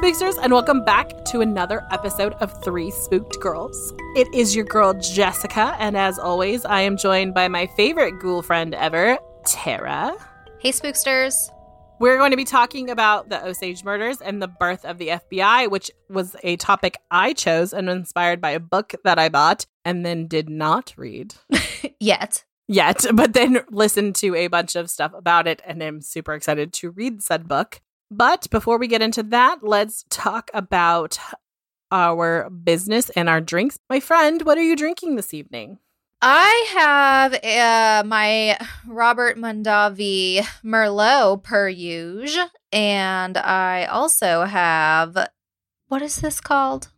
There, spooksters, and welcome back to another episode of Three Spooked Girls. It is your girl, Jessica, and as always, I am joined by my favorite ghoul friend ever, Tara. Hey, spooksters. We're going to be talking about the Osage murders and the birth of the FBI, which was a topic I chose and inspired by a book that I bought and then did not read Yet. yet, but then listened to a bunch of stuff about it and am super excited to read said book. But before we get into that, let's talk about our business and our drinks. My friend, what are you drinking this evening? I have uh, my Robert Mondavi Merlot per usual, and I also have what is this called?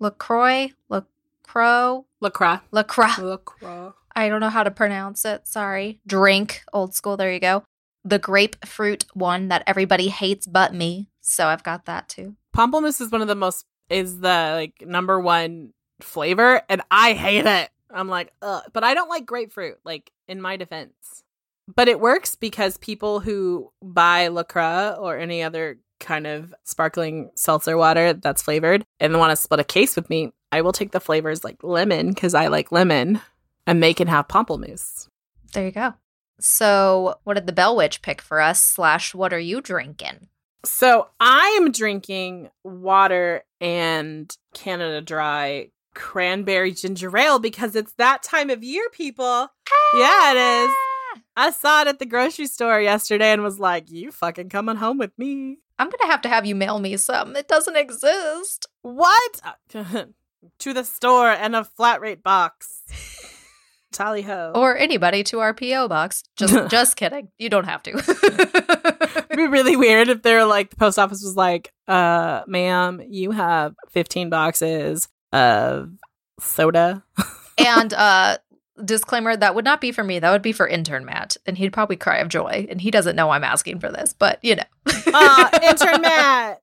Lacroix, Lacroix, LaCroix. Lacroix. LaCroix. I don't know how to pronounce it. Sorry. Drink, old school. There you go. The grapefruit one that everybody hates but me. So I've got that too. Pamplemousse is one of the most, is the like number one flavor, and I hate it. I'm like, ugh. But I don't like grapefruit, like in my defense. But it works because people who buy LaCroix or any other kind of sparkling seltzer water that's flavored and want to split a case with me, I will take the flavors like lemon because I like lemon and they can have pamplemousse. There you go. So, what did the Bell Witch pick for us? Slash, what are you drinking? So I'm drinking water and Canada Dry cranberry ginger ale because it's that time of year, people. Yeah, it is. Ah! I saw it at the grocery store yesterday and was like, you fucking coming home with me. I'm gonna have to have you mail me some. It doesn't exist. What? to the store and a flat rate box. Tally ho. Or anybody to our PO box. Just, just kidding. You don't have to. It'd be really weird if they're like the post office was like, uh, ma'am, you have 15 boxes of soda. and uh, disclaimer: that would not be for me. That would be for intern Matt, and he'd probably cry of joy. And he doesn't know I'm asking for this, but you know. uh, intern Matt.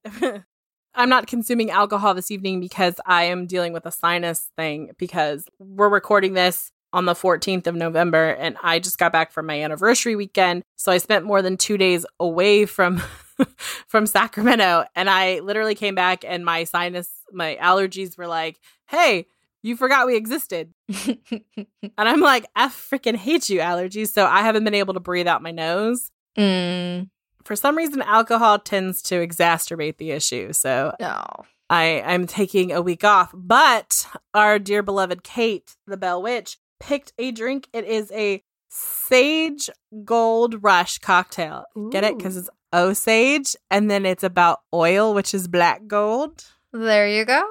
I'm not consuming alcohol this evening because I am dealing with a sinus thing because we're recording this on the 14th of November and I just got back from my anniversary weekend. So I spent more than 2 days away from from Sacramento and I literally came back and my sinus my allergies were like, "Hey, you forgot we existed." and I'm like, "I freaking hate you allergies." So I haven't been able to breathe out my nose. Mm, For some reason alcohol tends to exacerbate the issue. So no. I I'm taking a week off, but our dear beloved Kate, the Bell Witch, picked a drink. It is a Sage Gold Rush cocktail. Get it? Because it's Osage, and then it's about oil, which is black gold. There you go.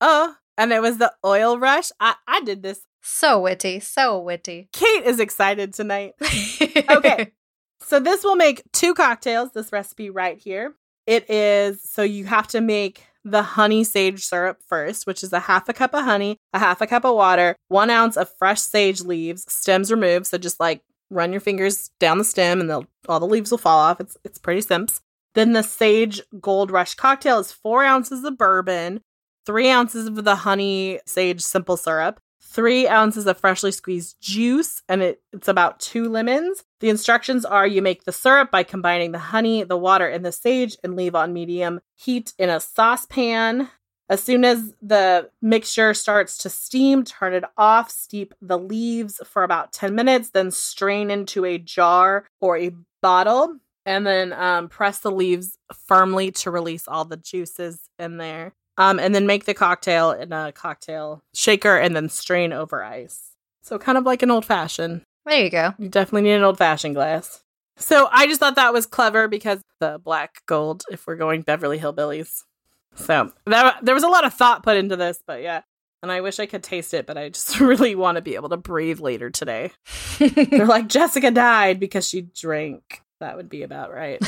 Oh, and it was the oil rush. I I did this. So witty. So witty. Kate is excited tonight. Okay. So this will make two cocktails, this recipe right here. It is so you have to make the honey sage syrup first, which is a half a cup of honey, a half a cup of water, one ounce of fresh sage leaves, stems removed. So just like run your fingers down the stem and all the leaves will fall off. It's it's pretty simps. Then the sage gold rush cocktail is four ounces of bourbon, three ounces of the honey sage simple syrup, three ounces of freshly squeezed juice, and it, it's about two lemons. The instructions are you make the syrup by combining the honey, the water, and the sage and leave on medium heat in a saucepan. As soon as the mixture starts to steam, turn it off, steep the leaves for about 10 minutes, then strain into a jar or a bottle, and then um, press the leaves firmly to release all the juices in there. Um, and then make the cocktail in a cocktail shaker and then strain over ice. So, kind of like an old fashioned. There you go. You definitely need an old fashioned glass. So, I just thought that was clever because the black gold, if we're going Beverly Hillbillies. So, that, there was a lot of thought put into this, but yeah. And I wish I could taste it, but I just really want to be able to breathe later today. They're like, Jessica died because she drank That would be about right.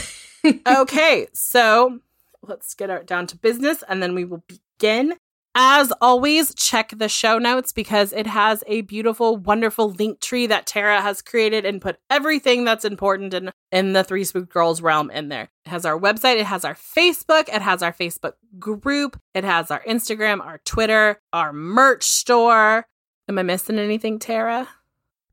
okay, so let's get down to business and then we will begin. As always, check the show notes because it has a beautiful, wonderful link tree that Tara has created and put everything that's important in, in the Three Spooked Girls realm in there. It has our website, it has our Facebook, it has our Facebook group, it has our Instagram, our Twitter, our merch store. Am I missing anything, Tara?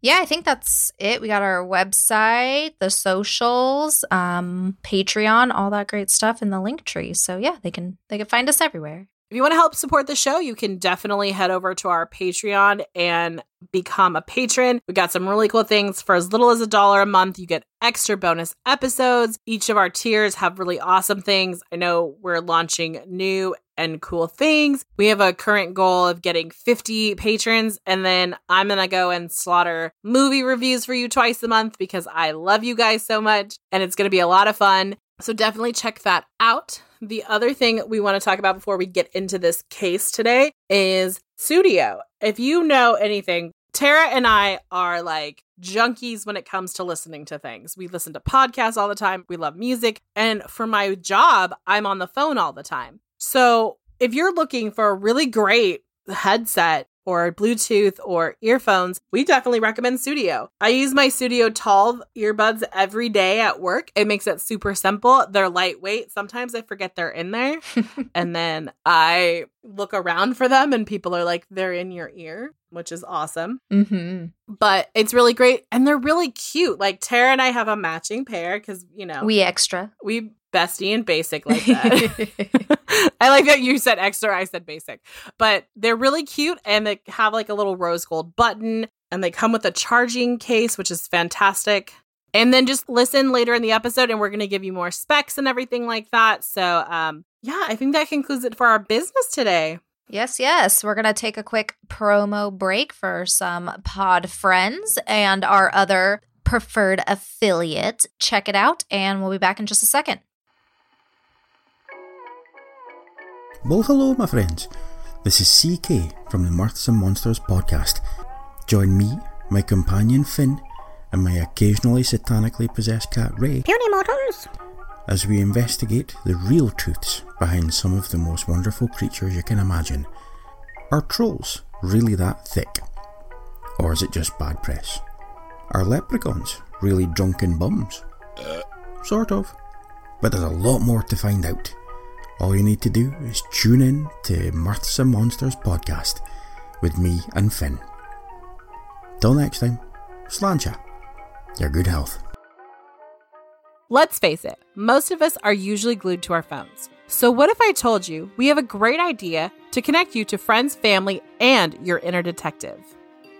Yeah, I think that's it. We got our website, the socials, um, Patreon, all that great stuff in the link tree. So yeah, they can they can find us everywhere. If you want to help support the show, you can definitely head over to our Patreon and become a patron. We got some really cool things for as little as a dollar a month. You get extra bonus episodes. Each of our tiers have really awesome things. I know we're launching new and cool things. We have a current goal of getting 50 patrons, and then I'm to go and slaughter movie reviews for you twice a month because I love you guys so much, and it's to be a lot of fun. So definitely check that out. The other thing we want to talk about before we get into this case today is Sudio. If you know anything, Tara and I are like junkies when it comes to listening to things. We listen to podcasts all the time. We love music. And for my job, I'm on the phone all the time. So if you're looking for a really great headset or Bluetooth or earphones, we definitely recommend Sudio. I use my Sudio Tolv earbuds every day at work. It makes it super simple. They're lightweight. Sometimes I forget they're in there. and then I look around for them and people are like, they're in your ear, which is awesome. Mm-hmm. But it's really great. And they're really cute. Like Tara and I have a matching pair because, you know, we extra. We bestie and basic like that. I like that you said extra, I said basic. But they're really cute and they have like a little rose gold button and they come with a charging case, which is fantastic. And then just listen later in the episode and we're going to give you more specs and everything like that. So, um, yeah, I think that concludes it for our business today. Yes, yes. We're going to take a quick promo break for some pod friends and our other preferred affiliate. Check it out, and we'll be back in just a second. Well, hello, my friends. This is CK from the Mirths and Monsters podcast. Join me, my companion Finn, and my occasionally satanically possessed cat Ray Puny Motors as we investigate the real truths behind some of the most wonderful creatures you can imagine. Are trolls really that thick? Or is it just bad press? Are leprechauns really drunken bums? Uh. Sort of. But there's a lot more to find out. All you need to do is tune in to Mirths and Monsters podcast with me and Finn. Till next time, sláinte. Your good health. Let's face it, most of us are usually glued to our phones. So, what if I told you we have a great idea to connect you to friends, family, and your inner detective?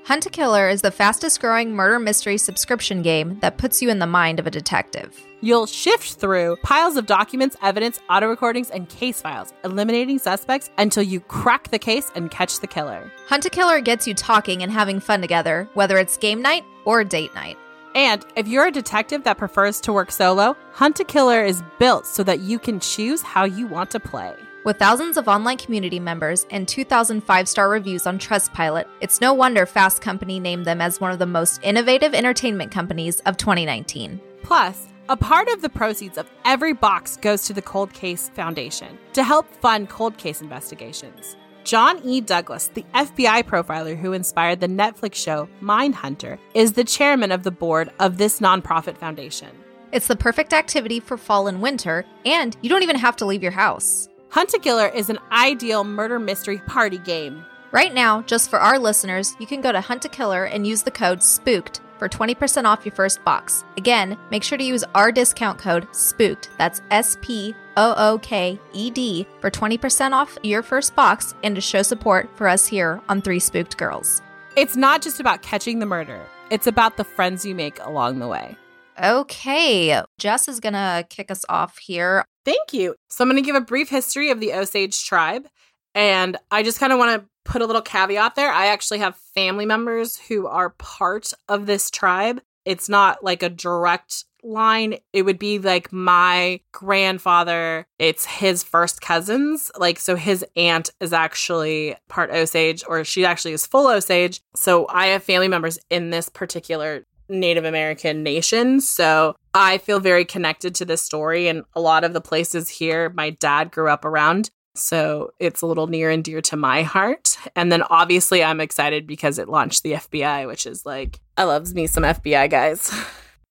Hunt a Killer is the fastest growing murder mystery subscription game that puts you in the mind of a detective. You'll shift through piles of documents, evidence, auto recordings, and case files, eliminating suspects until you crack the case and catch the killer. Hunt a Killer gets you talking and having fun together, whether it's game night or date night. And if you're a detective that prefers to work solo, Hunt a Killer is built so that you can choose how you want to play. With thousands of online community members and 2,000 five star reviews on Trustpilot, it's no wonder Fast Company named them as one of the most innovative entertainment companies of 2019. Plus, a part of the proceeds of every box goes to the Cold Case Foundation to help fund cold case investigations. John E. Douglas, the FBI profiler who inspired the Netflix show Mindhunter, is the chairman of the board of this nonprofit foundation. It's the perfect activity for fall and winter, and you don't even have to leave your house. Hunt a Killer is an ideal murder mystery party game. Right now, just for our listeners, you can go to Hunt a Killer and use the code SPOOKED for 20% off your first box. Again, make sure to use our discount code SPOOKED. That's S P O O K E D for 20% off your first box and to show support for us here on Three Spooked Girls. It's not just about catching the murder, it's about the friends you make along the way. Okay, Jess is going to kick us off here. Thank you. So, I'm going to give a brief history of the Osage tribe. And I just kind of want to put a little caveat there. I actually have family members who are part of this tribe. It's not like a direct line. It would be like my grandfather, it's his first cousins. Like, so his aunt is actually part Osage, or she actually is full Osage. So I have family members in this particular Native American nation. So I feel very connected to this story and a lot of the places here my dad grew up around. So it's a little near and dear to my heart. And then obviously I'm excited because it launched the FBI, which is like, I loves me some FBI guys.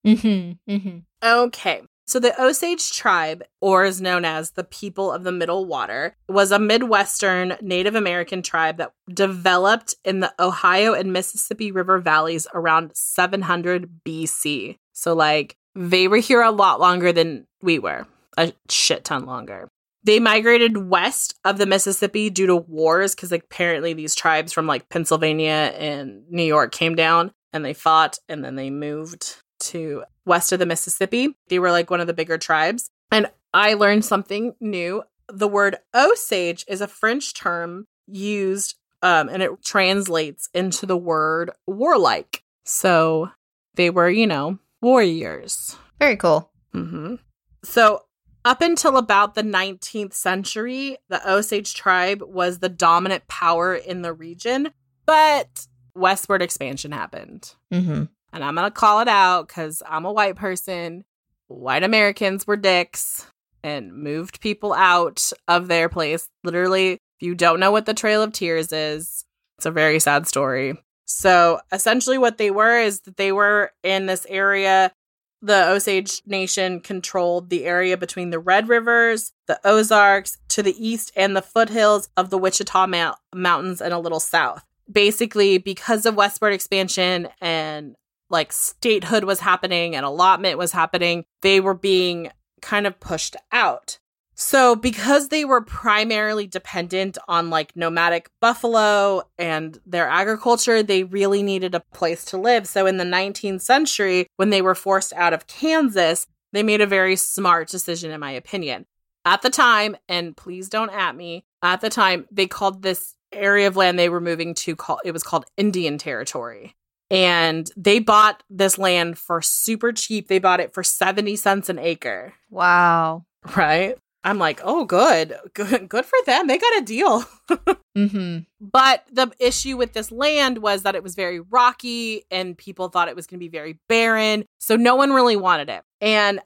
Mm-hmm. Mm-hmm. Okay. So the Osage tribe, or is known as the people of the Middle Water, was a Midwestern Native American tribe that developed in the Ohio and Mississippi River valleys around 700 BC. So, like, they were here a lot longer than we were, a shit ton longer. They migrated west of the Mississippi due to wars because like, apparently these tribes from like Pennsylvania and New York came down and they fought and then they moved to west of the Mississippi. They were like one of the bigger tribes. And I learned something new. The word Osage is a French term used um, and it translates into the word warlike. So they were, you know, warriors. Very cool. hmm So, up until about the 19th century, the Osage tribe was the dominant power in the region, but westward expansion happened. Mm-hmm. And I'm going to call it out because I'm a white person. White Americans were dicks and moved people out of their place. Literally, if you don't know what the Trail of Tears is, it's a very sad story. So essentially, what they were is that they were in this area. The Osage Nation controlled the area between the Red Rivers, the Ozarks, to the east, and the foothills of the Wichita Mou- Mountains and a little south. Basically, because of westward expansion and like statehood was happening and allotment was happening, they were being kind of pushed out. So, because they were primarily dependent on like nomadic buffalo and their agriculture, they really needed a place to live. So, in the 19th century, when they were forced out of Kansas, they made a very smart decision, in my opinion. At the time, and please don't at me, at the time, they called this area of land they were moving to call it was called Indian Territory. And they bought this land for super cheap. They bought it for 70 cents an acre, Wow. right? I'm like, oh, good, good, good for them. They got a deal. Mm-hmm. But the issue with this land was that it was very rocky and people thought it was going to be very barren. So no one really wanted it. And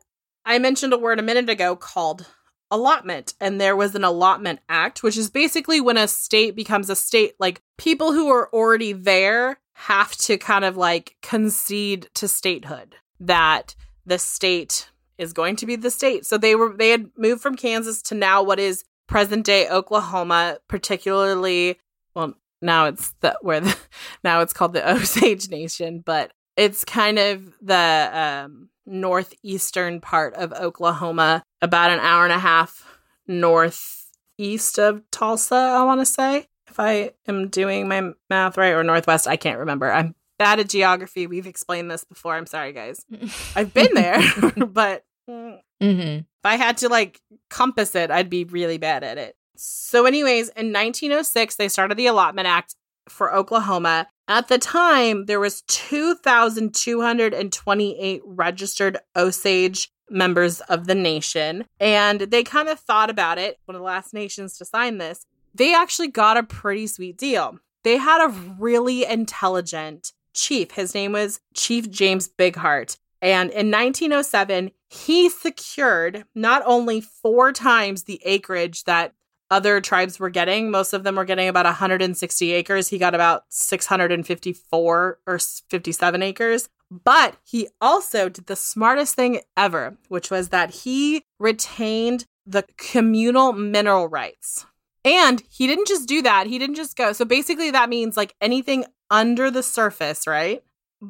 I mentioned a word a minute ago called allotment. And there was an allotment act, which is basically when a state becomes a state, like people who are already there have to kind of like concede to statehood that the state is going to be the state. So they were they had moved from Kansas to now what is present day Oklahoma, particularly well now it's the where the now it's called the Osage Nation, but it's kind of the um, northeastern part of Oklahoma, about an hour and a half northeast of Tulsa. I want to say, if I am doing my math right, or northwest, I can't remember. I'm bad at geography. We've explained this before. I'm sorry, guys. I've been there, but mm, Mm-hmm. if I had to like compass it, I'd be really bad at it. So, anyways, in 1906, they started the Allotment Act for Oklahoma. At the time, there was 2,228 registered Osage members of the nation, and they kind of thought about it. One of the last nations to sign this, they actually got a pretty sweet deal. They had a really intelligent chief. His name was Chief James Bigheart. And in 1907, he secured not only four times the acreage that other tribes were getting. Most of them were getting about 160 acres. He got about 654 or 57 acres. But he also did the smartest thing ever, which was that he retained the communal mineral rights. And he didn't just do that. He didn't just go. So basically, that means like anything under the surface, right?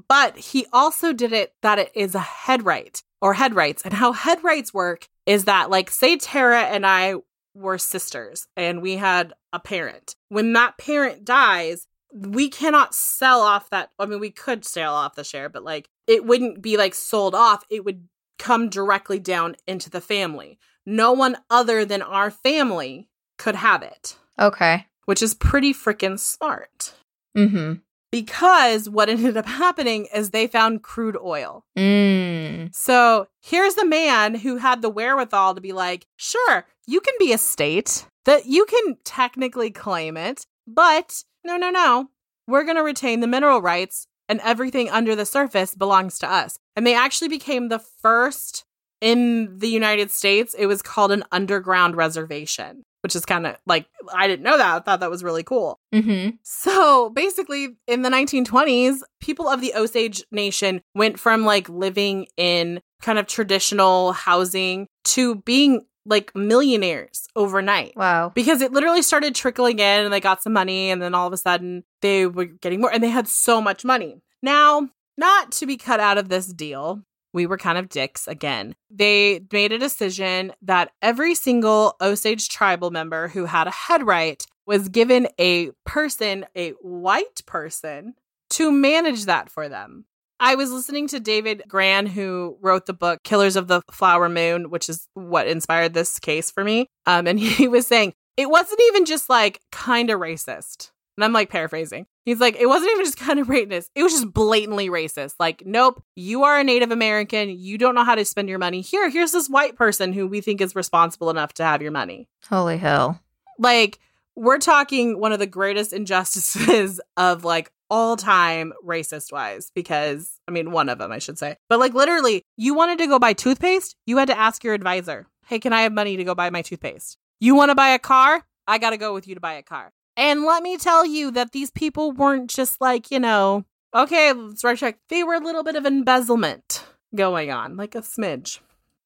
But he also did it that it is a head right or head rights. And how head rights work is that, like, say Tara and I were sisters and we had a parent. When that parent dies, we cannot sell off that. I mean, we could sell off the share, but like it wouldn't be like sold off. It would come directly down into the family. No one other than our family could have it, Okay. which is pretty freaking smart. Mm-hmm. Because what ended up happening is they found crude oil. Mm. So here's the man who had the wherewithal to be like, sure, you can be a state, that you can technically claim it, but no, no, no. We're going to retain the mineral rights and everything under the surface belongs to us. And they actually became the first in the United States. It was called an underground reservation, which is kind of like, I didn't know that. I thought that was really cool. Mm-hmm. So basically, in the 1920s, people of the Osage Nation went from like living in kind of traditional housing to being like millionaires overnight. Wow. Because it literally started trickling in and they got some money and then all of a sudden they were getting more and they had so much money. Now, not to be cut out of this deal, we were kind of dicks again. They made a decision that every single Osage tribal member who had a headright was given a person, a white person, to manage that for them. I was listening to David Grann, who wrote the book Killers of the Flower Moon, which is what inspired this case for me. Um, and he was saying it wasn't even just like kind of racist. And I'm like paraphrasing. He's like, it wasn't even just kind of racist. It was just blatantly racist. Like, nope, you are a Native American. You don't know how to spend your money. Here, here's this white person who we think is responsible enough to have your money. Holy hell. Like, we're talking one of the greatest injustices of like all time racist wise because I mean one of them I should say. But like literally, you wanted to go buy toothpaste, you had to ask your advisor, "Hey, can I have money to go buy my toothpaste?" You want to buy a car? I got to go with you to buy a car. And let me tell you that these people weren't just like, you know, okay, let's right check. They were a little bit of embezzlement going on, like a smidge.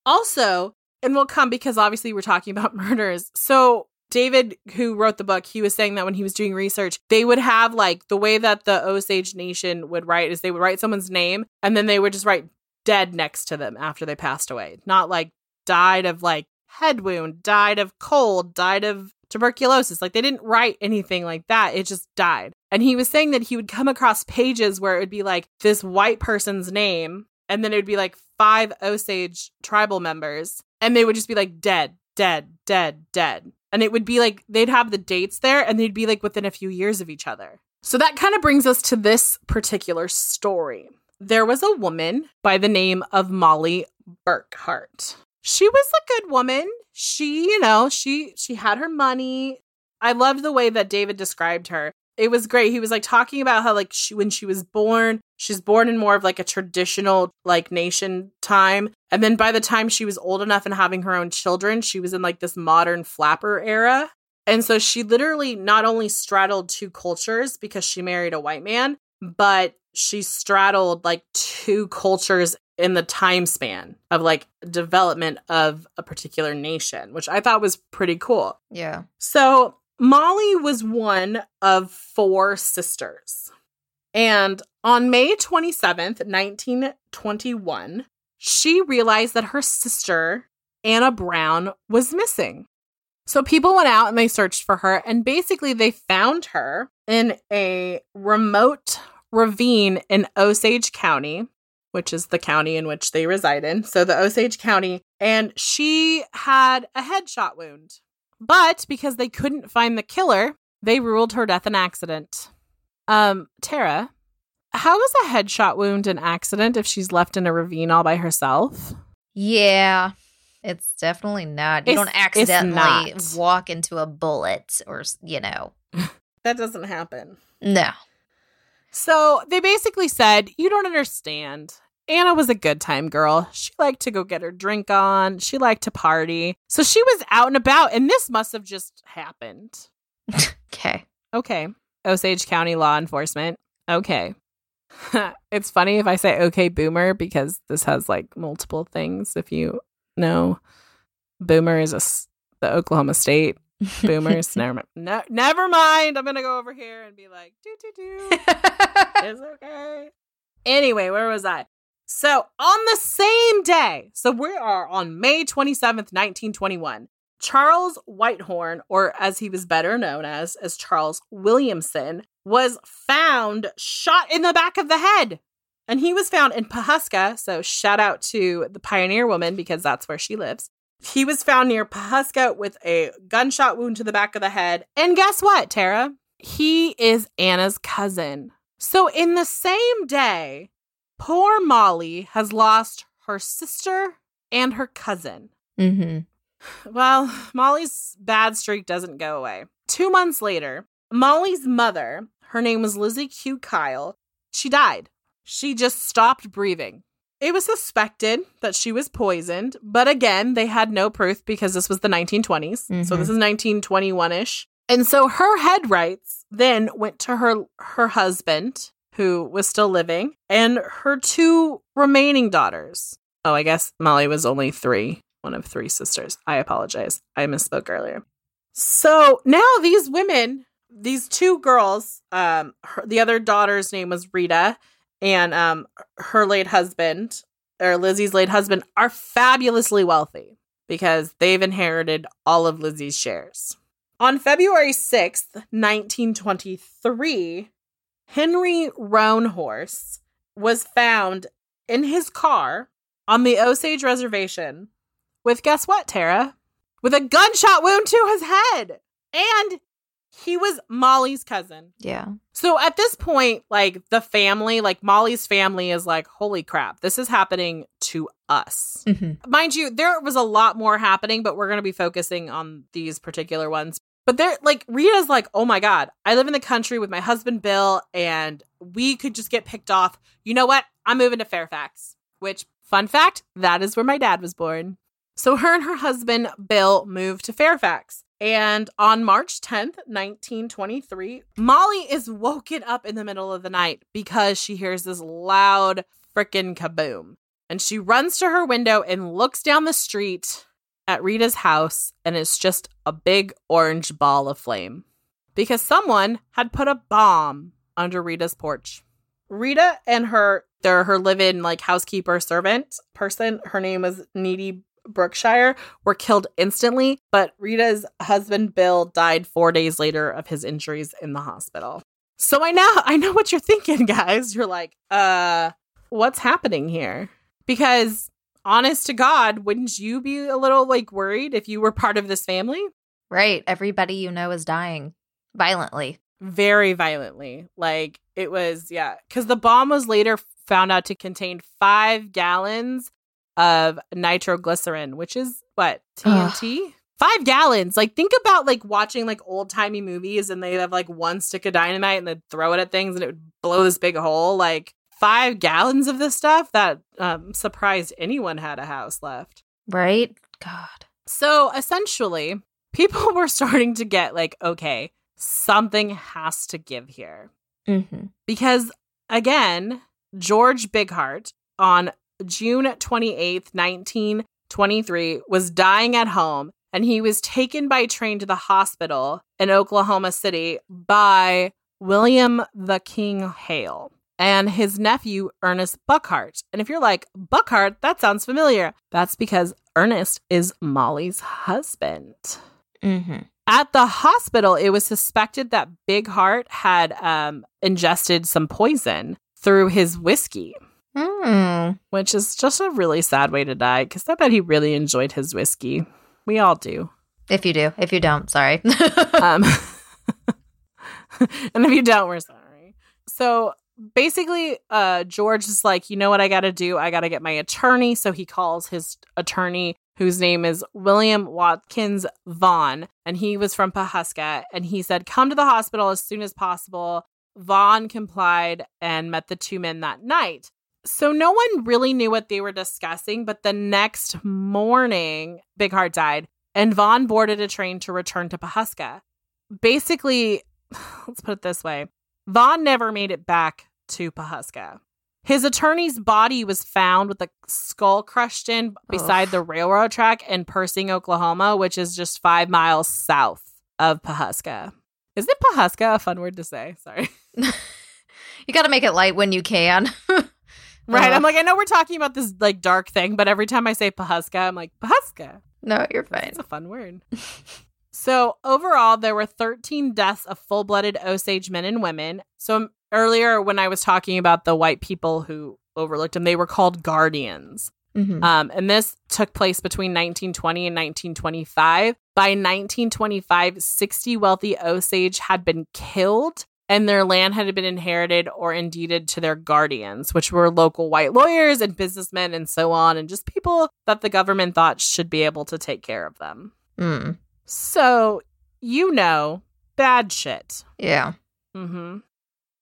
Also, and we'll come because obviously we're talking about murders. So David, who wrote the book, he was saying that when he was doing research, they would have like the way that the Osage Nation would write is they would write someone's name and then they would just write dead next to them after they passed away. Not like died of like head wound, died of cold, died of tuberculosis. Like they didn't write anything like that. It just died. And he was saying that he would come across pages where it would be like this white person's name and then it would be like five Osage tribal members and they would just be like dead, dead, dead, dead. And it would be like they'd have the dates there and they'd be like within a few years of each other. So that kind of brings us to this particular story. There was a woman by the name of Molly Burkhart. She was a good woman. She, you know, she she had her money. I loved the way that David described her. It was great. He was like talking about how like she when she was born, she's born in more of like a traditional like nation time. And then by the time she was old enough and having her own children, she was in like this modern flapper era. And so she literally not only straddled two cultures because she married a white man, but she straddled like two cultures in the time span of like development of a particular nation, which I thought was pretty cool. Yeah. So Molly was one of four sisters. And on May 27th, 1921, she realized that her sister, Anna Brown, was missing. So people went out and they searched for her, and basically they found her in a remote ravine in Osage County, which is the county in which they reside in. So the Osage County, and she had a headshot wound. But because they couldn't find the killer, they ruled her death an accident. Um, Tara, how is a headshot wound an accident if she's left in a ravine all by herself? Yeah. It's definitely not. You It's- don't accidentally not. walk into a bullet or, you know. That doesn't happen. No. So they basically said, You don't understand. Anna was a good time girl. She liked to go get her drink on. She liked to party. So she was out and about, and this must have just happened. Okay. Okay. Osage County law enforcement. Okay. it's funny if I say okay, boomer, because this has like multiple things. If you know, boomer is a, the Oklahoma State boomers. never, mind. no, never mind. I'm going to go over here and be like, do, do, do. It's okay. Anyway, where was I? So on the same day, so we are on May 27th, 1921, Charles Whitehorn, or as he was better known as, as Charles Williamson, was found shot in the back of the head. And he was found in Pawhuska. So shout out to the pioneer woman because that's where she lives. He was found near Pawhuska with a gunshot wound to the back of the head. And guess what, Tara? He is Anna's cousin. So, in the same day, poor Molly has lost her sister and her cousin. hmm Well, Molly's bad streak doesn't go away. Two months later, Molly's mother, her name was Lizzie Q. Kyle, she died. She just stopped breathing. It was suspected that she was poisoned, but again, they had no proof because this was the 1920s. So Mhm. this is 1921 ish. And so her head rights then went to her her husband, who was still living, and her two remaining daughters. Oh, I guess Molly was only three, one of three sisters. I apologize. I misspoke earlier. So now these women, these two girls, um, her, the other daughter's name was Rita, and um, her late husband, or Lizzie's late husband, are fabulously wealthy because they've inherited all of Lizzie's shares. On February 6th, 1923, Henry Roanhorse was found in his car on the Osage Reservation with guess what, Tara? With a gunshot wound to his head. And he was Molly's cousin. Yeah. So at this point, like the family, like Molly's family is like, holy crap, this is happening to us. Mm-hmm. Mind you, there was a lot more happening, but we're going to be focusing on these particular ones. But they're like, Rita's like, oh my God, I live in the country with my husband, Bill, and we could just get picked off. You know what? I'm moving to Fairfax, which, fun fact, that is where my dad was born. So her and her husband, Bill, moved to Fairfax. And on March 10th, 1923, Molly is woken up in the middle of the night because she hears this loud frickin' kaboom. And she runs to her window and looks down the street at Rita's house, and it's just a big orange ball of flame because someone had put a bomb under Rita's porch. Rita and her, they're her live-in like housekeeper servant person. Her name was Nettie Brookshire were killed instantly, but Rita's husband Bill died 4 days later of his injuries in the hospital. So I know I know what you're thinking guys. You're like, "Uh, what's happening here?" Because honest to God, wouldn't you be a little like worried if you were part of this family? Right. Everybody you know is dying violently. Very violently. Like it was, yeah. Because the bomb was later found out to contain five gallons of nitroglycerin, which is what, TNT? Five gallons. Like think about like watching like old timey movies and they have like one stick of dynamite and they'd throw it at things and it would blow this big hole. Like five gallons of this stuff that um, surprised anyone had a house left. Right? God. So essentially, people were starting to get like, okay, something has to give here. Mm-hmm. Because again, George Bigheart on June 28th, 1923, was dying at home and he was taken by train to the hospital in Oklahoma City by William the King Hale and his nephew, Ernest Burkhart. And if you're like, Burkhart, that sounds familiar, that's because Ernest is Molly's husband. Mm-hmm. At the hospital, it was suspected that Big Heart had um, ingested some poison through his whiskey, Mm. which is just a really sad way to die because I bet he really enjoyed his whiskey. We all do. If you do. If you don't, sorry. Um, and if you don't, we're sorry. So basically, uh, George is like, you know what I got to do? I got to get my attorney. So he calls his attorney, whose name is William Watkins Vaughn, and he was from Pawhuska. And he said, come to the hospital as soon as possible. Vaughn complied and met the two men that night. So no one really knew what they were discussing, but the next morning, Big Heart died, and Vaughn boarded a train to return to Pawhuska. Basically, let's put it this way Vaughn never made it back to Pawhuska. His attorney's body was found with a skull crushed in beside Ugh. the railroad track in Pershing, Oklahoma, which is just five miles south of Pawhuska. Isn't Pawhuska a fun word to say? Sorry. you got to make it light when you can. Right. Uh, I'm like, I know we're talking about this like dark thing, but every time I say Pawhuska, I'm like, Pawhuska. no, you're fine. It's a fun word. so overall, there were 13 deaths of full-blooded Osage men and women. So earlier, when I was talking about the white people who overlooked them, they were called guardians. Mhm. Um, and this took place between 1920 and 1925. By 1925, 60 wealthy Osage had been killed and their land had been inherited or indeeded to their guardians, which were local white lawyers and businessmen and so on, and just people that the government thought should be able to take care of them. Mm. So, you know, bad shit. Yeah. hmm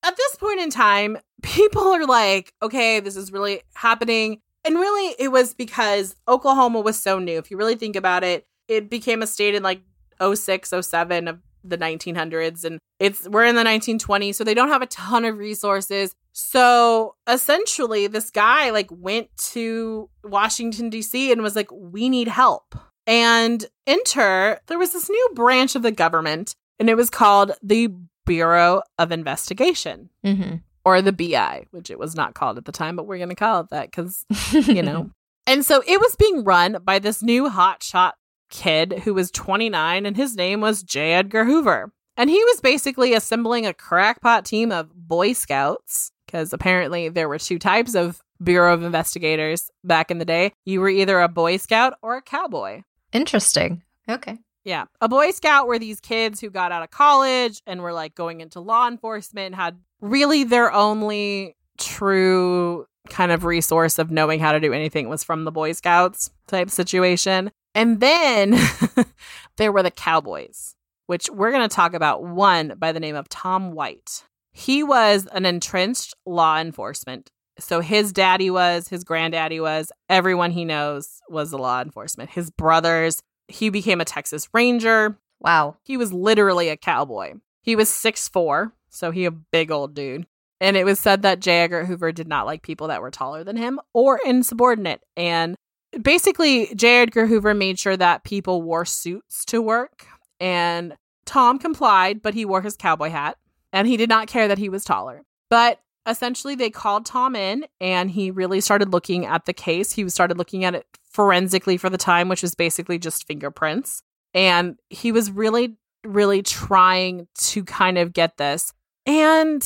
at this point in time, people are like, okay, this is really happening. And really, it was because Oklahoma was so new. If you really think about it, it became a state in like 06, 07 of the 1900s. And it's we're in the 1920s, so they don't have a ton of resources. So essentially, this guy like went to Washington, D.C. and was like, we need help. And enter, there was this new branch of the government, and it was called the Bureau of Investigation. Mm-hmm. Or the BI, which it was not called at the time, but we're going to call it that because, you know. and so it was being run by this new hotshot kid who was 29, and his name was J. Edgar Hoover. And he was basically assembling a crackpot team of Boy Scouts, because apparently there were two types of Bureau of Investigators back in the day. You were either a Boy Scout or a cowboy. Interesting. Okay. Yeah. A Boy Scout were these kids who got out of college and were like going into law enforcement, had really their only true kind of resource of knowing how to do anything was from the Boy Scouts type situation. And then there were the Cowboys, which we're going to talk about one by the name of Tom White. He was an entrenched law enforcement. So his daddy was, his granddaddy was, everyone he knows was the law enforcement. His brothers, he became a Texas Ranger. Wow. He was literally a cowboy. He was six four, so he a big old dude. And it was said that J. Edgar Hoover did not like people that were taller than him or insubordinate. And basically, J. Edgar Hoover made sure that people wore suits to work. And Tom complied, but he wore his cowboy hat. And he did not care that he was taller. But essentially, they called Tom in and he really started looking at the case. He started looking at it forensically for the time, which was basically just fingerprints. And he was really, really trying to kind of get this. And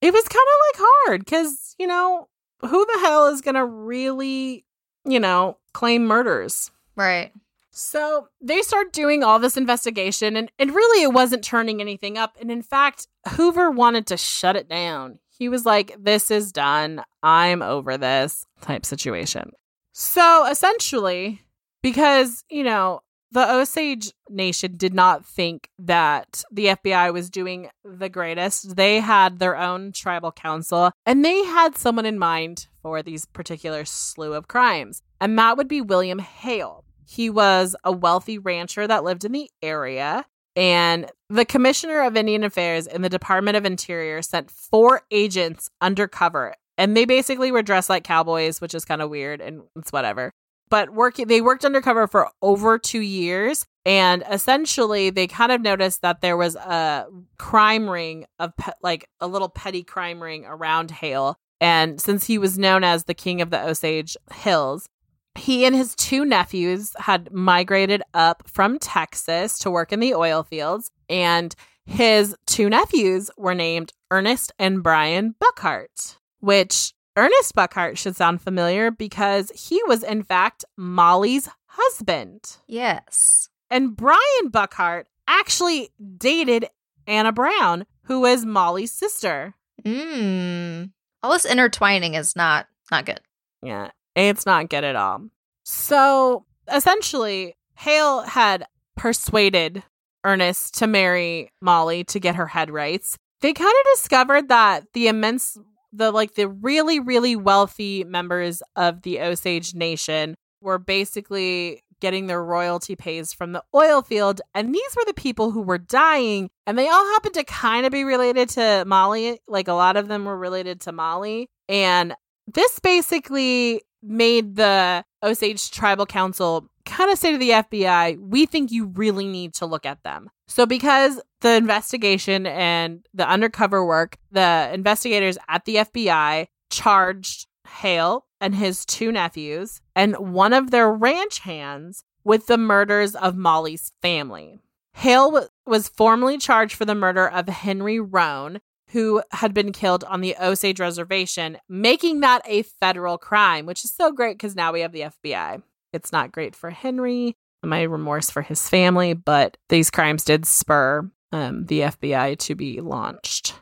it was kind of like hard because, you know, who the hell is going to really, you know, claim murders? Right. So they start doing all this investigation, and, and really it wasn't turning anything up. And in fact, Hoover wanted to shut it down. He was like, This is done. I'm over this type situation. So essentially, because, you know, the Osage Nation did not think that the FBI was doing the greatest. They had their own tribal council and they had someone in mind for these particular slew of crimes, and that would be William Hale. He was a wealthy rancher that lived in the area, and the Commissioner of Indian Affairs in the Department of Interior sent four agents undercover. And they basically were dressed like cowboys, which is kind of weird and it's whatever but working they worked undercover for over two years and essentially they kind of noticed that there was a crime ring of pe- like a little petty crime ring around hale and since he was known as the king of the osage hills he and his two nephews had migrated up from texas to work in the oil fields and his two nephews were named ernest and brian burkhart which Ernest Burkhart should sound familiar because he was, in fact, Molly's husband. Yes. And Brian Burkhart actually dated Anna Brown, who is Molly's sister. Mm. All this intertwining is not not good. Yeah, it's not good at all. So essentially, Hale had persuaded Ernest to marry Molly to get her head rights. They kind of discovered that the immense the like the really really wealthy members of the Osage Nation were basically getting their royalty pays from the oil field and these were the people who were dying and they all happened to kind of be related to Molly like a lot of them were related to Molly and this basically made the Osage Tribal Council kind of say to the FBI, we think you really need to look at them. So, because the investigation and the undercover work, the investigators at the FBI charged Hale and his two nephews and one of their ranch hands with the murders of Molly's family. Hale was formally charged for the murder of Henry Roan, who had been killed on the Osage Reservation, making that a federal crime, which is so great because now we have the FBI. It's not great for Henry, my remorse for his family, but these crimes did spur um, the FBI to be launched.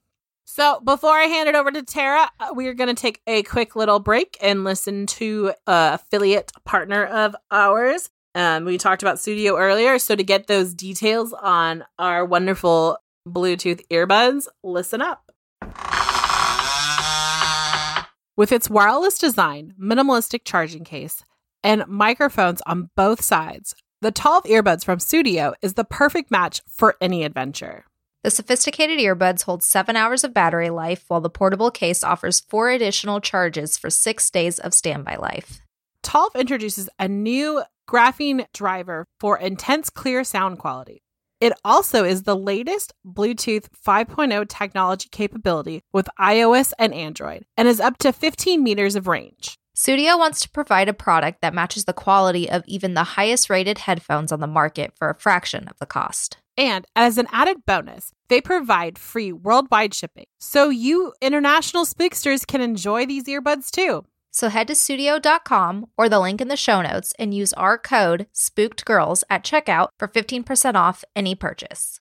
So before I hand it over to Tara, uh, we are going to take a quick little break and listen to a affiliate partner of ours. Um, we talked about Sudio earlier, so to get those details on our wonderful Bluetooth earbuds, listen up. With its wireless design, minimalistic charging case, and microphones on both sides, the Tolv earbuds from Sudio is the perfect match for any adventure. The sophisticated earbuds hold seven hours of battery life, while the portable case offers four additional charges for six days of standby life. Tolv introduces a new graphene driver for intense clear sound quality. It also is the latest Bluetooth 5.0 technology capability with iOS and Android and is up to 15 meters of range. Sudio wants to provide a product that matches the quality of even the highest rated headphones on the market for a fraction of the cost. And as an added bonus, they provide free worldwide shipping. So you international spooksters can enjoy these earbuds too. So head to sudio.com or the link in the show notes and use our code SPOOKEDGIRLS at checkout for 15% off any purchase.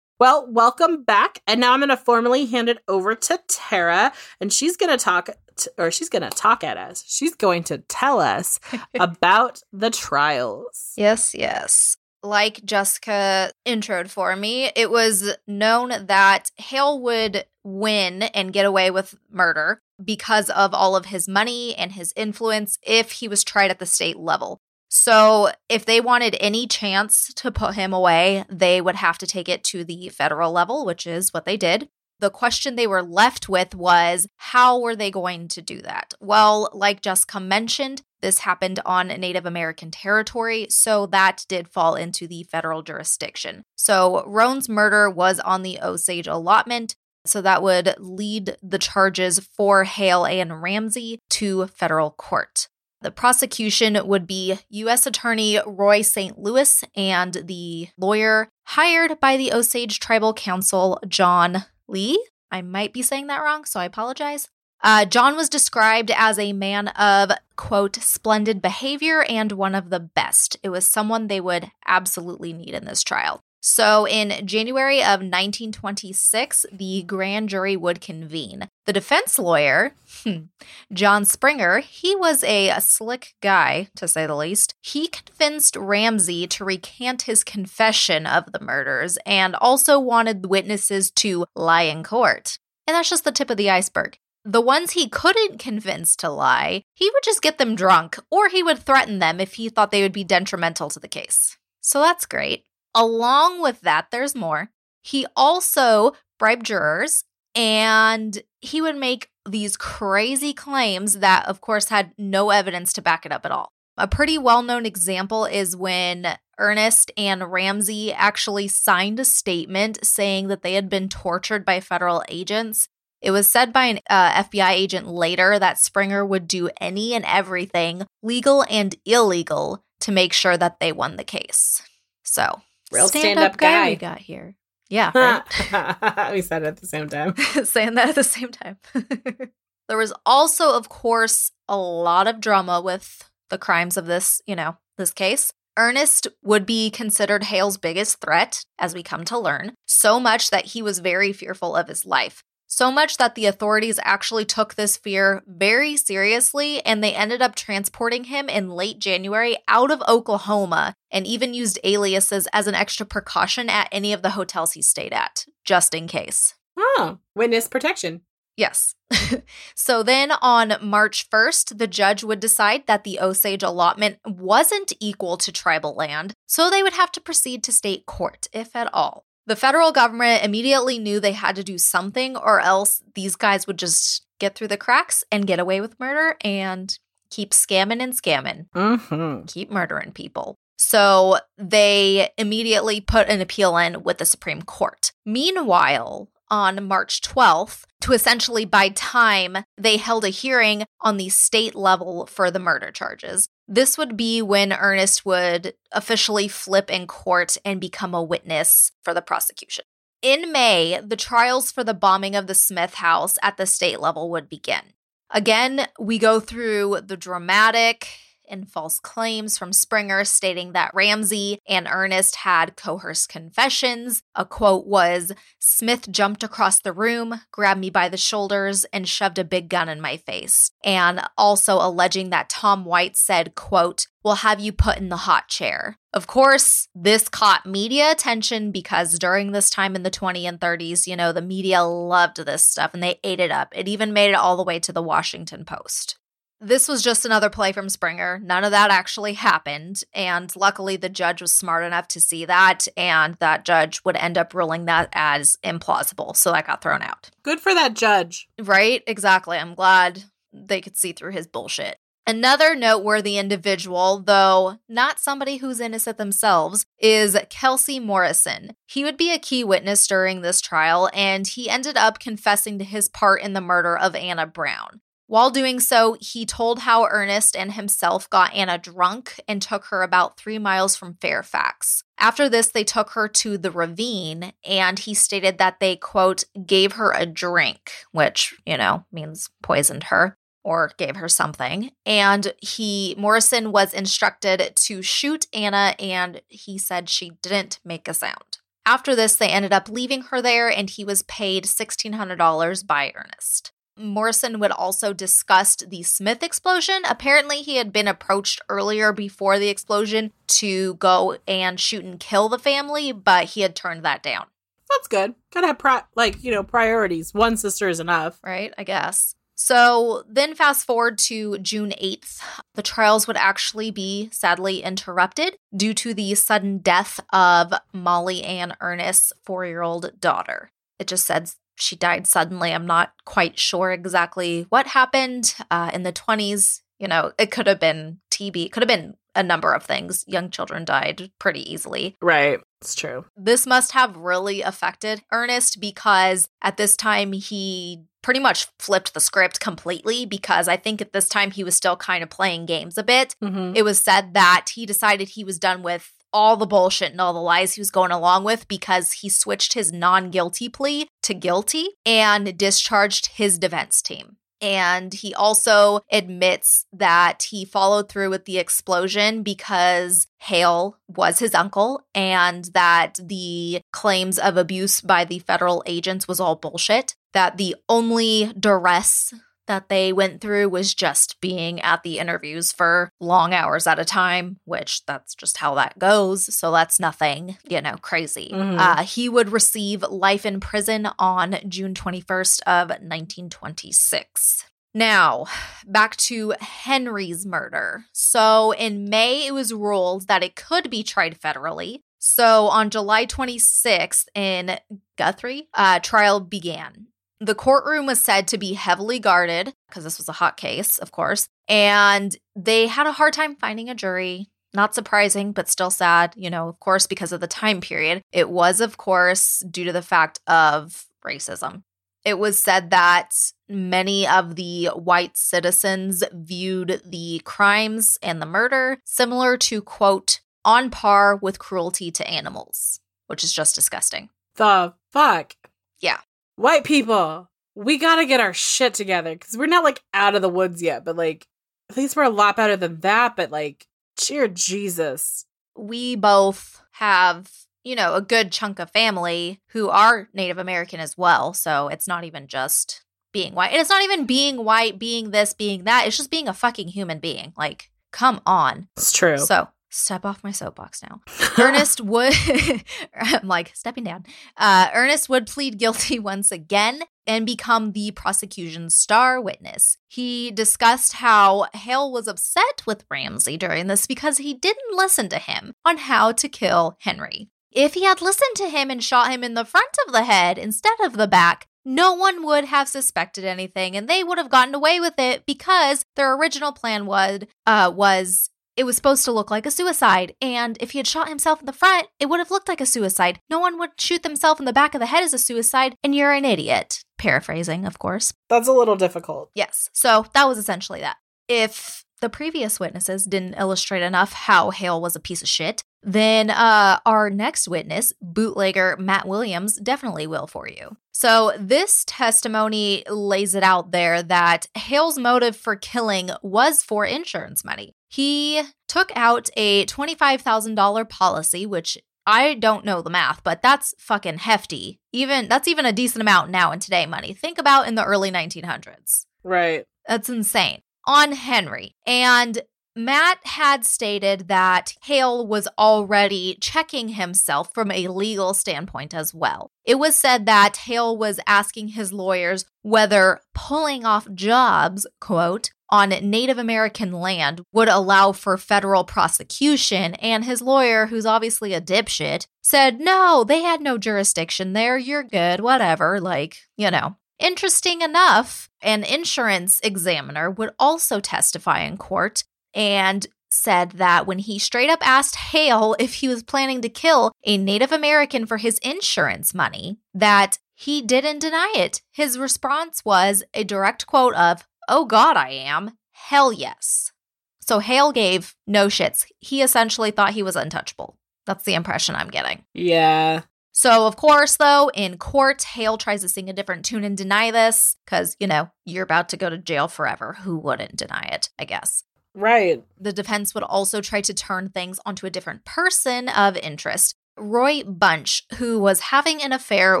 Well, welcome back. And now I'm going to formally hand it over to Tara, and she's going to talk, t- or she's going to talk at us. She's going to tell us about the trials. Yes, yes. Like Jessica introed for me, it was known that Hale would win and get away with murder because of all of his money and his influence if he was tried at the state level. So, if they wanted any chance to put him away, they would have to take it to the federal level, which is what they did. The question they were left with was how were they going to do that? Well, like Jessica mentioned, this happened on Native American territory, so that did fall into the federal jurisdiction. So, Roan's murder was on the Osage allotment, so that would lead the charges for Hale and Ramsey to federal court. The prosecution would be U.S. Attorney Roy St. Lewis and the lawyer hired by the Osage Tribal Council, John Lee. I might be saying that wrong, so I apologize. Uh, John was described as a man of, quote, splendid behavior and one of the best. It was someone they would absolutely need in this trial. So, in January of 1926, the grand jury would convene. The defense lawyer, hmm, John Springer, he was a, a, slick guy, to say the least. He convinced Ramsey to recant his confession of the murders and also wanted witnesses to lie in court. And that's just the tip of the iceberg. The ones he couldn't convince to lie, he would just get them drunk, or he would threaten them if he thought they would be detrimental to the case. So that's great. Along with that, there's more. He also bribed jurors and he would make these crazy claims that, of course, had no evidence to back it up at all. A pretty well known example is when Ernest and Ramsey actually signed a statement saying that they had been tortured by federal agents. It was said by an uh, FBI agent later that Springer would do any and everything, legal and illegal, to make sure that they won the case. So Real stand up guy. guy we got here. Yeah. Right? we said it at the same time. Saying that at the same time. there was also, of course, a lot of drama with the crimes of this, you know, this case. Ernest would be considered Hale's biggest threat, as we come to learn, so much that he was very fearful of his life. So much that the authorities actually took this fear very seriously and they ended up transporting him in late January out of Oklahoma and even used aliases as an extra precaution at any of the hotels he stayed at, just in case. Oh, witness protection. Yes. so then on March 1st, the judge would decide that the Osage allotment wasn't equal to tribal land, so they would have to proceed to state court, if at all. The federal government immediately knew they had to do something, or else these guys would just get through the cracks and get away with murder and keep scamming and scamming, mm-hmm. keep murdering people. So they immediately put an appeal in with the Supreme Court. Meanwhile, on March 12th, to essentially buy time, they held a hearing on the state level for the murder charges. This would be when Ernest would officially flip in court and become a witness for the prosecution. In May, the trials for the bombing of the Smith house at the state level would begin. Again, we go through the dramatic and false claims from Springer stating that Ramsey and Ernest had coerced confessions. A quote was Smith jumped across the room, grabbed me by the shoulders, and shoved a big gun in my face. And also alleging that Tom White said, quote, We'll have you put in the hot chair. Of course, this caught media attention because during this time in the 20s and 30s, you know, the media loved this stuff and they ate it up. It even made it all the way to the Washington Post. This was just another play from Springer. None of that actually happened. And luckily, the judge was smart enough to see that, and that judge would end up ruling that as implausible. So that got thrown out. Good for that judge. Right? Exactly. I'm glad they could see through his bullshit. Another noteworthy individual, though not somebody who's innocent themselves, is Kelsey Morrison. He would be a key witness during this trial, and he ended up confessing to his part in the murder of Anna Brown. While doing so, he told how Ernest and himself got Anna drunk and took her about three miles from Fairfax. After this, they took her to the ravine, and he stated that they, quote, gave her a drink, which, you know, means poisoned her or gave her something. And he, Morrison, was instructed to shoot Anna, and he said she didn't make a sound. After this, they ended up leaving her there, and he was paid $1,600 by Ernest. Morrison would also discuss the Smith explosion. Apparently, he had been approached earlier before the explosion to go and shoot and kill the family, but he had turned that down. That's good. Gotta have pri- like you know priorities. One sister is enough, right? I guess. So then, fast forward to June 8th, the trials would actually be sadly interrupted due to the sudden death of Molly Ann Ernest's four year old daughter. It just said she died suddenly. I'm not quite sure exactly what happened uh, in the 20s. You know, it could have been TB, it could have been a number of things. Young children died pretty easily. Right. It's true. This must have really affected Ernest because at this time he pretty much flipped the script completely because I think at this time he was still kind of playing games a bit. Mm-hmm. It was said that he decided he was done with all the bullshit and all the lies he was going along with because he switched his non guilty plea to guilty and discharged his defense team. And he also admits that he followed through with the explosion because Hale was his uncle and that the claims of abuse by the federal agents was all bullshit. That the only duress that they went through was just being at the interviews for long hours at a time, which that's just how that goes. So that's nothing, you know, crazy. Mm-hmm. Uh, he would receive life in prison on June 21st of 1926. Now, back to Henry's murder. So, in May, it was ruled that it could be tried federally. So, on July 26th in Guthrie, uh, trial began. The courtroom was said to be heavily guarded because this was a hot case, of course, and they had a hard time finding a jury. Not surprising, but still sad, you know, of course, because of the time period. It was, of course, due to the fact of racism. It was said that many of the white citizens viewed the crimes and the murder similar to, quote, on par with cruelty to animals, which is just disgusting. The fuck? Yeah white people, we gotta get our shit together because we're not like out of the woods yet, but like at least we're a lot better than that. But like, cheer Jesus. We both have, you know, a good chunk of family who are Native American as well. So it's not even just being white. And it's not even being white, being this, being that. It's just being a fucking human being. Like, come on. It's true. So step off my soapbox now. Ernest would, I'm like stepping down. Uh, Ernest would plead guilty once again and become the prosecution's star witness. He discussed how Hale was upset with Ramsey during this because he didn't listen to him on how to kill Henry. If he had listened to him and shot him in the front of the head instead of the back, no one would have suspected anything and they would have gotten away with it because their original plan was uh, was it was supposed to look like a suicide, and if he had shot himself in the front, it would have looked like a suicide. No one would shoot themselves in the back of the head as a suicide, and you're an idiot. Paraphrasing, of course. That's a little difficult. Yes. So that was essentially that. If the previous witnesses didn't illustrate enough how Hale was a piece of shit, then uh, our next witness, bootlegger Matt Williams, definitely will for you. So, this testimony lays it out there that Hale's motive for killing was for insurance money. He took out a $25,000 policy, which I don't know the math, but that's fucking hefty. Even that's even a decent amount now in today money. Think about in the early 1900s. Right. That's insane. On Henry. And Matt had stated that Hale was already checking himself from a legal standpoint as well. It was said that Hale was asking his lawyers whether pulling off jobs, quote, on Native American land would allow for federal prosecution, and his lawyer, who's obviously a dipshit, said, No, they had no jurisdiction there. You're good, whatever. Like, you know. Interesting enough, an insurance examiner would also testify in court and said that when he straight up asked Hale if he was planning to kill a Native American for his insurance money, that he didn't deny it. His response was a direct quote of, Oh God, I am. Hell yes. So Hale gave no shits. He essentially thought he was untouchable. That's the impression I'm getting. Yeah. So, of course, though, in court, Hale tries to sing a different tune and deny this because, you know, you're about to go to jail forever. Who wouldn't deny it, I guess? Right. The defense would also try to turn things onto a different person of interest. Roy Bunch, who was having an affair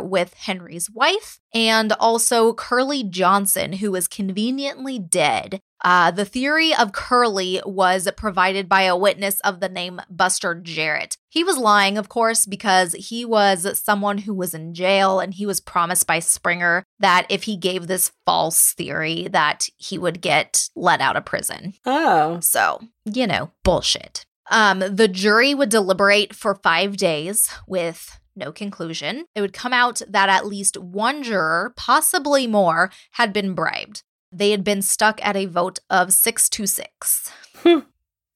with Henry's wife, and also Curly Johnson, who was conveniently dead. Uh, the theory of Curly was provided by a witness of the name Buster Jarrett. He was lying, of course, because he was someone who was in jail and he was promised by Springer that if he gave this false theory that he would get let out of prison. Oh. So, you know, bullshit. Um, the jury would deliberate for five days with no conclusion. It would come out that at least one juror, possibly more, had been bribed. They had been stuck at a vote of six to six.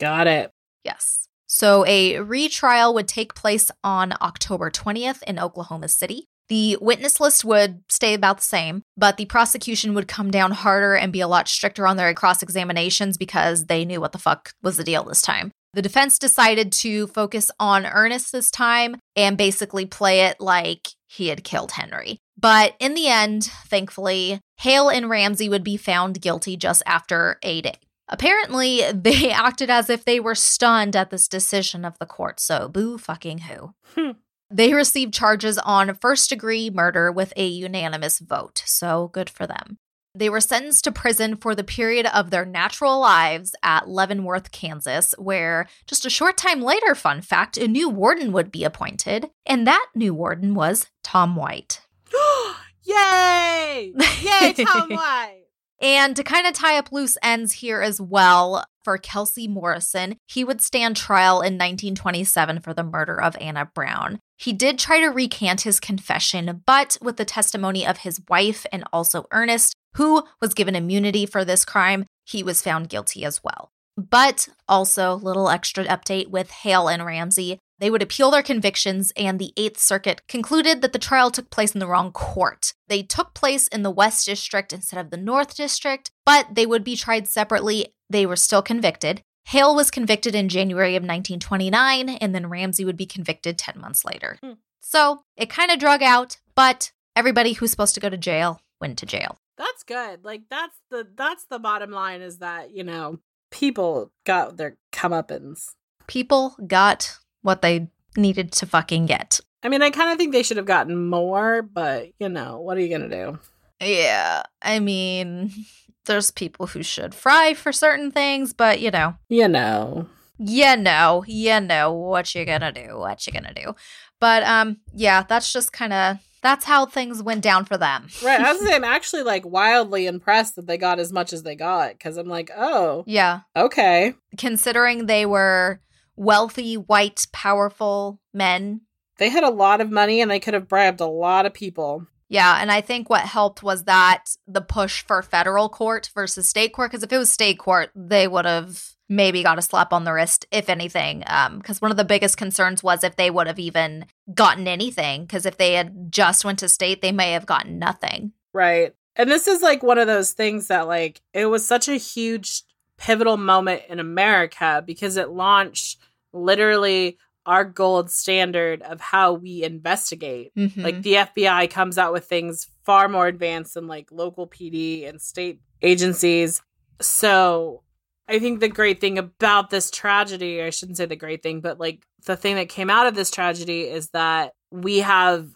Got it. Yes. So a retrial would take place on October 20th in Oklahoma City. The witness list would stay about the same, but the prosecution would come down harder and be a lot stricter on their cross examinations because they knew what the fuck was the deal this time. The defense decided to focus on Ernest this time and basically play it like he had killed Henry. But in the end, thankfully, Hale and Ramsey would be found guilty just after a day. Apparently, they acted as if they were stunned at this decision of the court, so boo fucking who. Hmm. They received charges on first degree murder with a unanimous vote, so good for them. They were sentenced to prison for the period of their natural lives at Leavenworth, Kansas, where just a short time later, fun fact, a new warden would be appointed, and that new warden was Tom White. Yay! Yay, Tom White! And to kind of tie up loose ends here as well, for Kelsey Morrison, he would stand trial in 1927 for the murder of Anna Brown. He did try to recant his confession, but with the testimony of his wife and also Ernest, who was given immunity for this crime, he was found guilty as well. But also, little extra update with Hale and Ramsey. They would appeal their convictions, and the Eighth Circuit concluded that the trial took place in the wrong court. They took place in the West District instead of the North District, but they would be tried separately. They were still convicted. Hale was convicted in January of 1929, and then Ramsey would be convicted 10 months later. Hmm. So it kind of drug out, but everybody who's supposed to go to jail went to jail. That's good. Like that's the that's the bottom line is that, you know, people got their comeuppance. People got what they needed to fucking get. I mean, I kind of think they should have gotten more, but you know, what are you gonna do? Yeah, I mean, there's people who should fry for certain things, but you know, You know. you know, you know what you're gonna do, what you're gonna do. But um, yeah, that's just kind of that's how things went down for them. Right. I was gonna say I'm actually like wildly impressed that they got as much as they got because I'm like, oh, yeah, okay. considering they were wealthy, white, powerful men. They had a lot of money and they could have bribed a lot of people. Yeah, and I think what helped was that the push for federal court versus state court. Because if it was state court, they would have maybe got a slap on the wrist, if anything. Because one of the biggest concerns was if they would have even gotten anything. Because if they had just went to state, they may have gotten nothing. Right. And this is like one of those things that like it was such a huge pivotal moment in America because it launched literally our gold standard of how we investigate. Mhm. Like the FBI comes out with things far more advanced than like local PD and state agencies. So I think the great thing about this tragedy, I shouldn't say the great thing, but like the thing that came out of this tragedy is that we have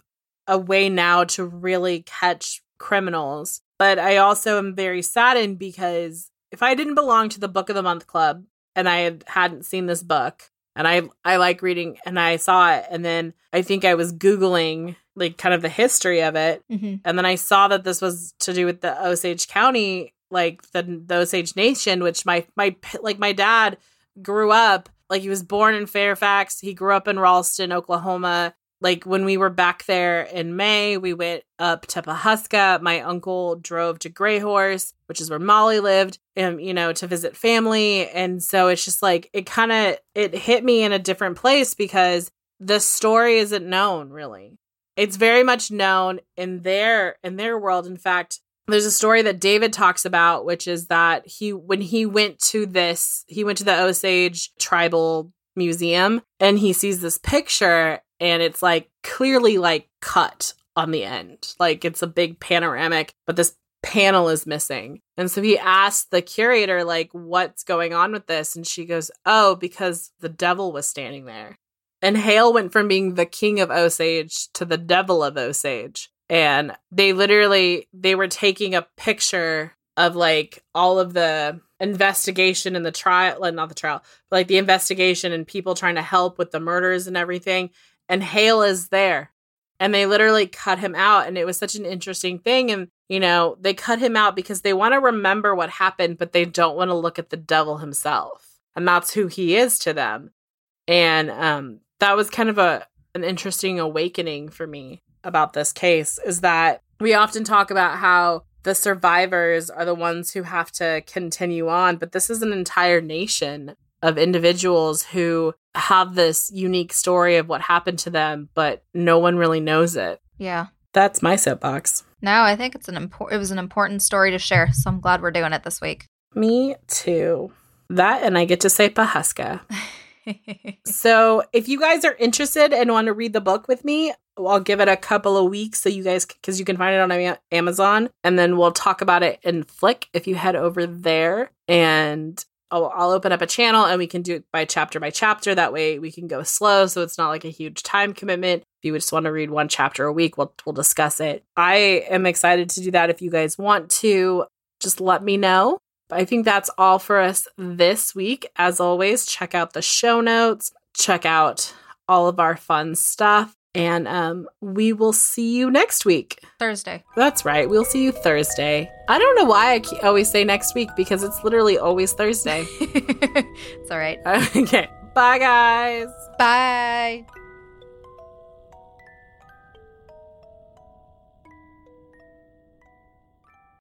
a way now to really catch criminals. But I also am very saddened because if I didn't belong to the Book of the Month Club and I had, hadn't seen this book, and I I like reading and I saw it and then I think I was googling like kind of the history of it Mm-hmm. and then I saw that this was to do with the Osage County like the, the Osage Nation which my my like my dad grew up like he was born in Fairfax he grew up in Ralston Oklahoma like when we were back there in May, we went up to Pawhuska. My uncle drove to Gray Horse, which is where Molly lived, and you know, to visit family. And so it's just like it kind of it hit me in a different place because the story isn't known really. It's very much known in their in their world. In fact, there's a story that David talks about, which is that he when he went to this, he went to the Osage tribal museum and he sees this picture and it's like clearly like cut on the end. Like it's a big panoramic, but this panel is missing. And so he asked the curator like what's going on with this and she goes, "Oh, because the devil was standing there." And Hale went from being the king of Osage to the devil of Osage. And they literally they were taking a picture of like all of the investigation and the trial, not the trial, but like the investigation and people trying to help with the murders and everything. And Hale is there. And they literally cut him out. And it was such an interesting thing. And, you know, they cut him out because they want to remember what happened, but they don't want to look at the devil himself. And that's who he is to them. And um, that was kind of a an interesting awakening for me about this case is that we often talk about how the survivors are the ones who have to continue on, but this is an entire nation of individuals who have this unique story of what happened to them, but no one really knows it. Yeah. That's my soapbox. No, I think it's an import. It was an important story to share, so I'm glad we're doing it this week. Me too. That and I get to say Pawhuska. So, if you guys are interested and want to read the book with me, I'll give it a couple of weeks so you guys, because you can find it on Amazon, and then we'll talk about it in Flick if you head over there. And I'll, I'll open up a channel and we can do it by chapter by chapter. That way we can go slow, so it's not like a huge time commitment. If you just want to read one chapter a week, we'll we'll discuss it. I am excited to do that. If you guys want to, just let me know. I think that's all for us this week. As always, check out the show notes, check out all of our fun stuff, and um, we will see you next week. Thursday. That's right, we'll see you Thursday. I don't know why I always say next week because it's literally always Thursday. it's all right. okay, bye, guys. Bye.